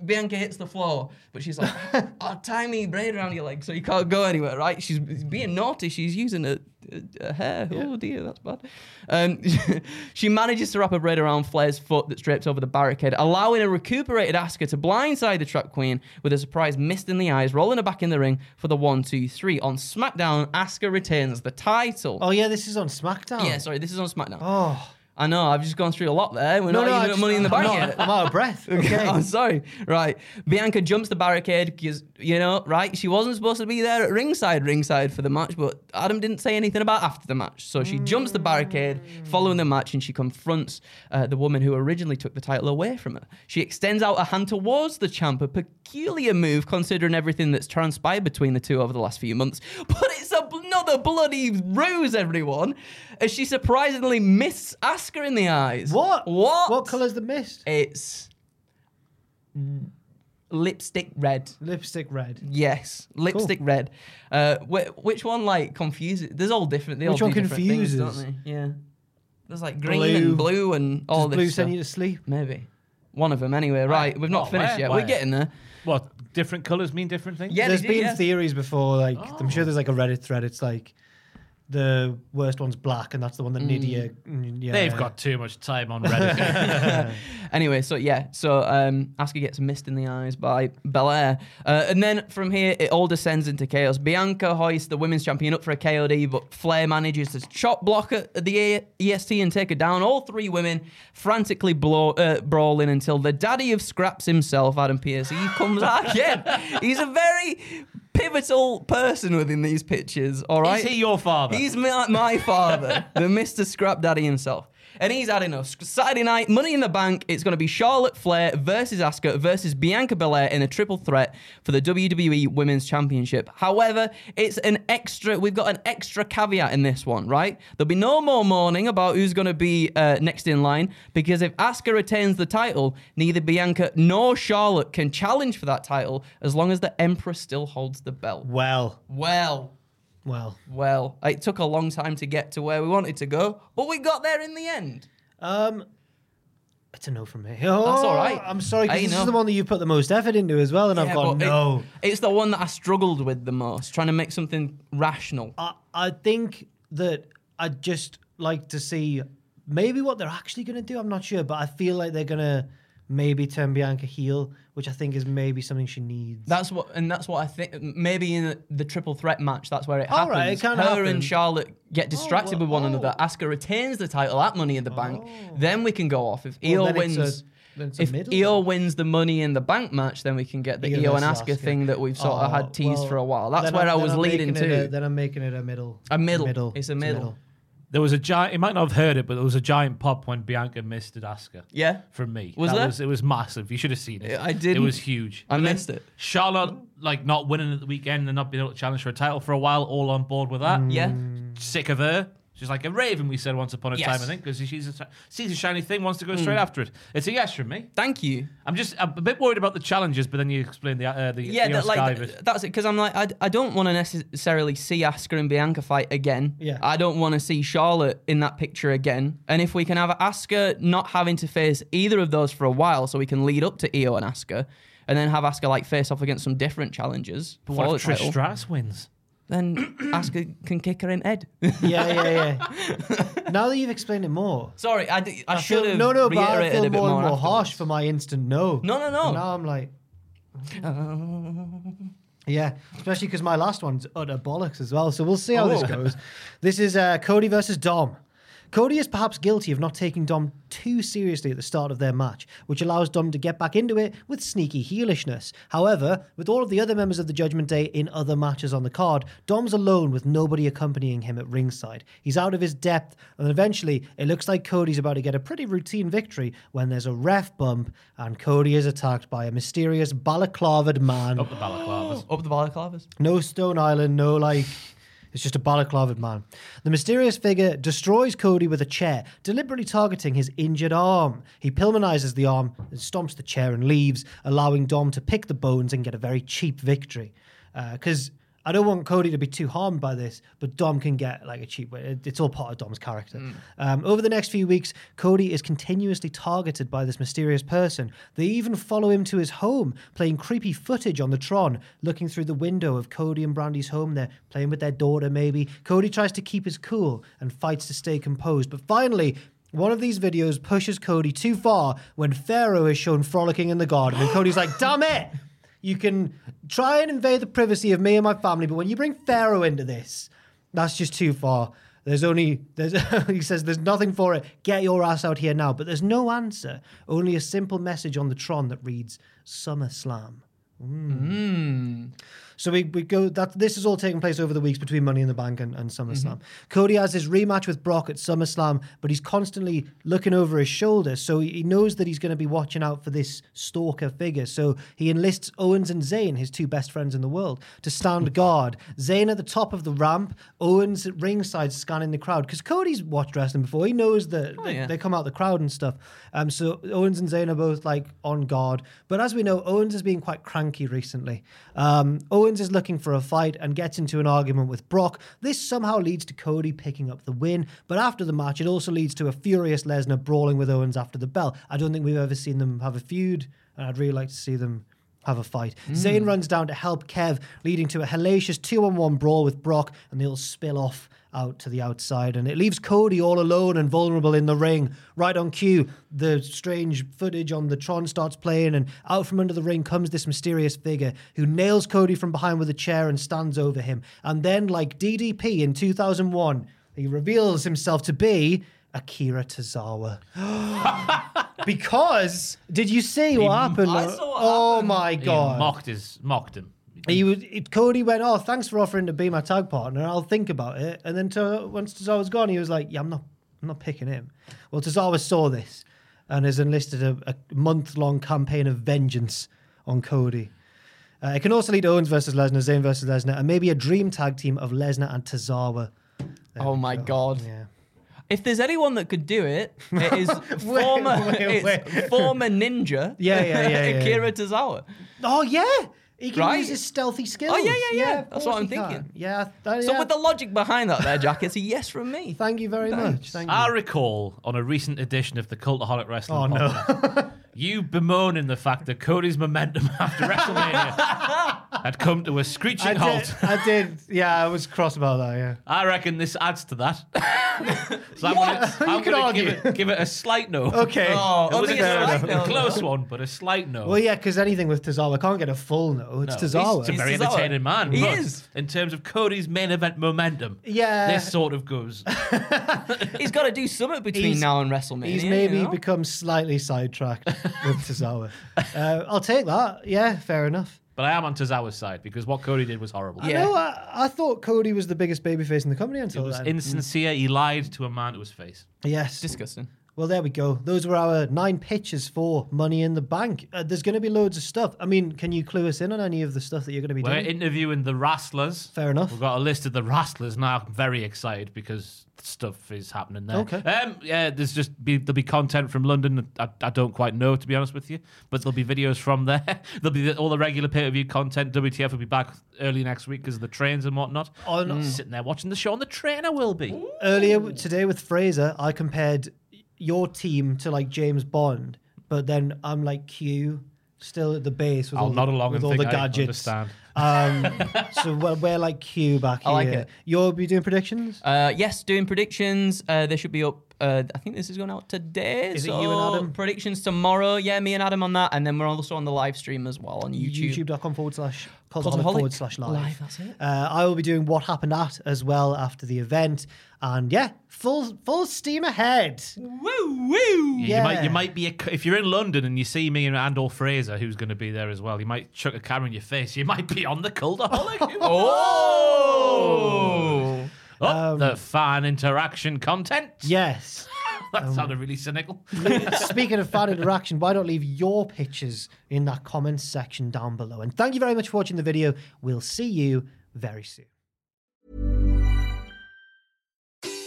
Bianca hits the floor, but she's like, oh, tie me braid around your leg so you can't go anywhere, right? She's being naughty. She's using a, a, a hair. Oh dear, that's bad. Um, she manages to wrap a braid around Flair's foot that's draped over the barricade, allowing a recuperated Asuka to blindside the Trap Queen with a surprise mist in the eyes, rolling her back in the ring for the one, two, three. On SmackDown, Asuka retains the title. Oh yeah, this is on SmackDown. Yeah, sorry, this is on SmackDown. Oh I know, I've just gone through a lot there. We're no, not no, even just- Money in the I'm Bank not- yet. I'm out of breath. Okay. I'm sorry. Right. Bianca jumps the barricade because, you know, right, she wasn't supposed to be there at ringside, ringside for the match, but Adam didn't say anything about after the match. So she jumps the barricade following the match and she confronts uh, the woman who originally took the title away from her. She extends out a hand towards the champ, a peculiar move considering everything that's transpired between the two over the last few months. But it's a, another bloody ruse, everyone, as she surprisingly missed Asuka in the eyes. what? What? What colour's the mist? It's lipstick red. Lipstick red. Yes, lipstick red. Uh, wh- which one like confuses? There's all different. They Which all one do different things, don't they? Yeah. There's like green Blue. and blue and all Does this. blue stuff. send you to sleep? Maybe. One of them, anyway. Right, we've not Oh, finished where? yet. Where? We're getting there. What? Different colours mean different things? Yeah, There's they do, been yeah. theories before, like I'm sure oh. there's like a Reddit thread. It's like the worst one's black, and that's the one that Nydia. mm, Yeah, They've got too much time on Reddit. Anyway, so yeah, so um, Asuka gets mist in the eyes by Belair, uh, and then from here it all descends into chaos. Bianca hoists the women's champion up for a KOD, but Flair manages to chop block at the A- EST and take her down. All three women frantically blow, uh, brawling until the daddy of scraps himself, Adam Pearce, he comes out again. He's a very pivotal person within these pictures. All right, Is he your father? He's my, my father, the Mr. Scrap Daddy himself. And he's adding us Saturday night, Money in the Bank. It's going to be Charlotte Flair versus Asuka versus Bianca Belair in a triple threat for the WWE Women's Championship. However, it's an extra. We've got an extra caveat in this one, right? There'll be no more mourning about who's going to be uh, next in line because if Asuka retains the title, neither Bianca nor Charlotte can challenge for that title as long as the Empress still holds the belt. Well, Well. Well. Well, it took a long time to get to where we wanted to go, but we got there in the end. Um, it's a no from me. Oh, That's all right. I'm sorry, because this know. is the one that you put the most effort into as well, and I've Yeah, gone but it- no. it's the one that I struggled with the most, trying to make something rational. I, I think that I'd just like to see maybe what they're actually going to do. I'm not sure, but I feel like they're going to maybe turn Bianca heel, which I think is maybe something she needs. That's what, and that's what I think. Maybe in the, triple threat match, that's where it All happens. right, it can Her happen. and Charlotte get oh, distracted well, with one oh. another. Asuka retains the title at Money in the Bank. Oh. Then we can go off. If Well, Io then wins, a if middle Io wins the Money in the Bank match, then we can get the Io Io and Asuka Asuka. thing that we've sort of Oh, had teased well, for a while. That's where I'm- I was leading to. a- then I'm making it a middle. A middle. It's a middle. There was a giant. You might not have heard it, but there was a giant pop when Bianca missed at Asuka. Yeah. from me. Was that there? Was, it was massive. You should have seen it. I did. It was huge. I missed it. Charlotte, like not winning at the weekend and not being able to challenge for a title for a while, all on board with that. Mm. Yeah. Sick of her. She's like a raven. We said once upon a Yes. time, I think, because she sees a shiny thing, wants to go straight after it. It's a yes from me. Thank you. I'm just I'm a bit worried about the challenges, but then you explain the uh, the Yeah, the that, like bit. that's it. Because I'm like, I, I don't want to necessarily see Asuka and Bianca fight again. Yeah. I don't want to see Charlotte in that picture again. And if we can have Asuka not having to face either of those for a while, so we can lead up to Io and Asuka, and then have Asuka like face off against some different challenges. But for what if Trish Stratus wins? Then Asuka can kick her in head. Yeah, yeah, yeah. now that you've explained it more, Sorry, I, d- I, I should feel have no, no, but I feel a bit more more, and more harsh for my instant no. No, no, no. And now I'm like, yeah, especially because my last one's utter bollocks as well. So we'll see how this Oh. goes. This is uh, Cody versus Dom. Cody is perhaps guilty of not taking Dom too seriously at the start of their match, which allows Dom to get back into it with sneaky heelishness. However, with all of the other members of the Judgment Day in other matches on the card, Dom's alone with nobody accompanying him at ringside. He's out of his depth, and eventually it looks like Cody's about to get a pretty routine victory when there's a ref bump and Cody is attacked by a mysterious balaclavaed man. Up the balaclavas. Up the balaclavas. No Stone Island, no like. It's just a balaclavaed man. The mysterious figure destroys Cody with a chair, deliberately targeting his injured arm. He Pillmanizes the arm and stomps the chair and leaves, allowing Dom to pick the bones and get a very cheap victory. Uh, because I don't want Cody to be too harmed by this, but Dom can get like a cheap way. It- It's all part of Dom's character. Um, over the next few weeks, Cody is continuously targeted by this mysterious person. They even follow him to his home, playing creepy footage on the Tron, looking through the window of Cody and Brandi's home. They're playing with their daughter, maybe. Cody tries to keep his cool and fights to stay composed, but finally. One of these videos pushes Cody too far when Pharaoh is shown frolicking in the garden, and Cody's like, damn it! You can try and invade the privacy of me and my family, but when you bring Pharaoh into this, that's just too far. There's only there's he says there's nothing for it. Get your ass out here now. But there's no answer. Only a simple message on the Tron that reads SummerSlam. Mm. Hmm. So we, we go that this is all taking place over the weeks between Money in the Bank and, and SummerSlam. Cody has his rematch with Brock at SummerSlam, but he's constantly looking over his shoulder, so he knows that he's going to be watching out for this stalker figure. So he enlists Owens and Zayn, his two best friends in the world, to stand guard. Zayn at the top of the ramp, Owens at ringside scanning the crowd because Cody's watched wrestling before. He knows that they, yeah. they come out the crowd and stuff. Um, so Owens and Zayn are both like on guard. But as we know, Owens has been quite cranky recently. Um, Owens is looking for a fight and gets into an argument with Brock. This somehow leads to Cody picking up the win. But after the match, it also leads to a furious Lesnar brawling with Owens after the bell. I don't think we've ever seen them have a feud, and I'd really like to see them have a fight. Hmm. Zayn runs down to help Kev, leading to a hellacious two on one brawl with Brock, and they'll spill off out to the outside. And it leaves Cody all alone and vulnerable in the ring. Right on cue, the strange footage on the Tron starts playing, and out from under the ring comes this mysterious figure who nails Cody from behind with a chair and stands over him. And then, like DDP in 2001, he reveals himself to be. Akira Tozawa. because did you see what happened? I saw what oh happened. my He god! mocked his mocked him. He was, it, Cody went, "Oh, thanks for offering to be my tag partner. I'll think about it." And then to, once Tozawa's gone, he was like, "Yeah, I'm not, I'm not picking him." Well, Tozawa saw this and has enlisted a, a month-long campaign of vengeance on Cody. Uh, it can also lead to Owens versus Lesnar, Zayn versus Lesnar, and maybe a dream tag team of Lesnar and Tozawa. There Oh my go. God. Yeah. If there's anyone that could do it, it is former, wait, it's wait. former ninja. Yeah, yeah, yeah, yeah, Akira Tozawa. Oh yeah, he can Right? use his stealthy skills. Oh, yeah, yeah, yeah. of That's what I'm he can. thinking. Yeah, that, uh, So yeah. with the logic behind that, there, Jack, it's a yes from me. Thank you very much. Thank you. I recall on a recent edition of the Cultaholic Wrestling Oh, no. podcast, you bemoaning the fact that Cody's momentum after WrestleMania had come to a screeching I halt. did, I did. Yeah, I was cross about that. Yeah. I reckon this adds to that. so I'm gonna, you I'm could gonna argue. give, it, give it a slight no. Okay. Oh, It was a a slight close, no. close one, but a slight no. Well, yeah, because anything with Tozawa can't get a full no. It's No, Tozawa. He's a very Tozawa. entertaining man. He but is. In terms of Cody's main event momentum, Yeah. this sort of goes. He's got to do something between He's- now and WrestleMania. He's you maybe know? become slightly sidetracked with Tozawa. Uh, I'll take that. Yeah, fair enough. But I am on Tozawa's side because what Cody did was horrible. I Yeah. know. I, I thought Cody was the biggest babyface in the company until It was then. insincere. He lied to a man to his face. yes. disgusting. Well, there we go. Those were our nine pitches for Money in the Bank. Uh, there's going to be loads of stuff. I mean, can you clue us in on any of the stuff that you're going to be doing? We're doing? interviewing the wrestlers. Fair enough. We've got a list of the wrestlers now. I'm very excited because stuff is happening there. Okay. Um. Yeah. There's just be there'll be content from London. I, I don't quite know to be honest with you, but there'll be videos from there. there'll be the, all the regular pay per view content. WTF will be back early next week because of the trains and whatnot. On- Sitting there watching the show on the train. I will be. Earlier today with Fraser, I compared your team to like James Bond, but then I'm like Q, still at the base with I'll all, nod the, along with and all think the I gadgets. understand. Um, so we're, we're like Q back I like here. it. You'll be doing predictions. Uh, yes, doing predictions. Uh, they should be up. Uh, I think this is going out today. Is it so you and Adam? Predictions tomorrow. Yeah, me and Adam on that, and then we're also on the live stream as well on YouTube. YouTube.com forward slash Cultaholic cultaholic forward slash live. Live, that's it. Uh, I will be doing what happened at as well after the event, and yeah, full full steam ahead. Woo woo. Yeah, Yeah. You might, you might be a, if you're in London and you see me and Andor Fraser, who's going to be there as well. You might chuck a camera in your face. You might be on the Cultaholic. Oh. Oh, the um, fan interaction content. Yes. that um, sounded really cynical. Speaking of fan interaction, why not leave your pictures in that comments section down below? And thank you very much for watching the video. We'll see you very soon.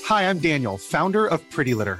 Hi, I'm Daniel, founder of Pretty Litter.